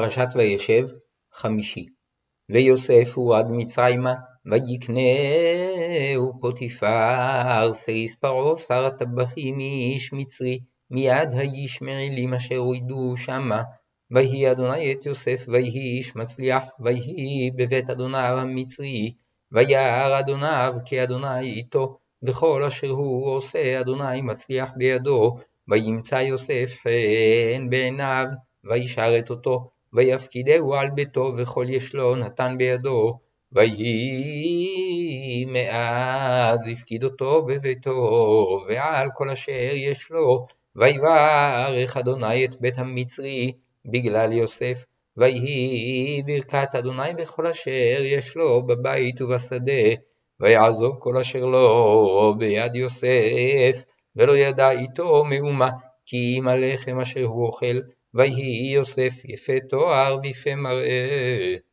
פרשת וישב, חמישי. ויוסף הורד מצרימה, ויקנהו פוטיפר, סריס פרעה שר הטבחים איש מצרי, מיד הישמעאלים אשר הוידו שמה. ויהי אדוני את יוסף, ויהי איש מצליח, ויהי בבית אדוניו המצרי, וירא אדוניו כי אדוני איתו, וכל אשר הוא עושה אדוני מצליח בידו, וימצא יוסף חן בעיניו, וישרת אותו, ויפקידהו על ביתו, וכל ישלו נתן בידו, ויהי מאז הפקיד אותו בביתו, ועל כל אשר יש לו, ויברך אדוני את בית המצרי בגלל יוסף, ויהי ברכת אדוני בכל אשר יש לו בבית ובשדה, ויעזוב כל אשר לו ביד יוסף, ולא ידע איתו מאומה, כי אם הלחם אשר הוא אוכל, ויהי יוסף יפה תואר ויפה מראה.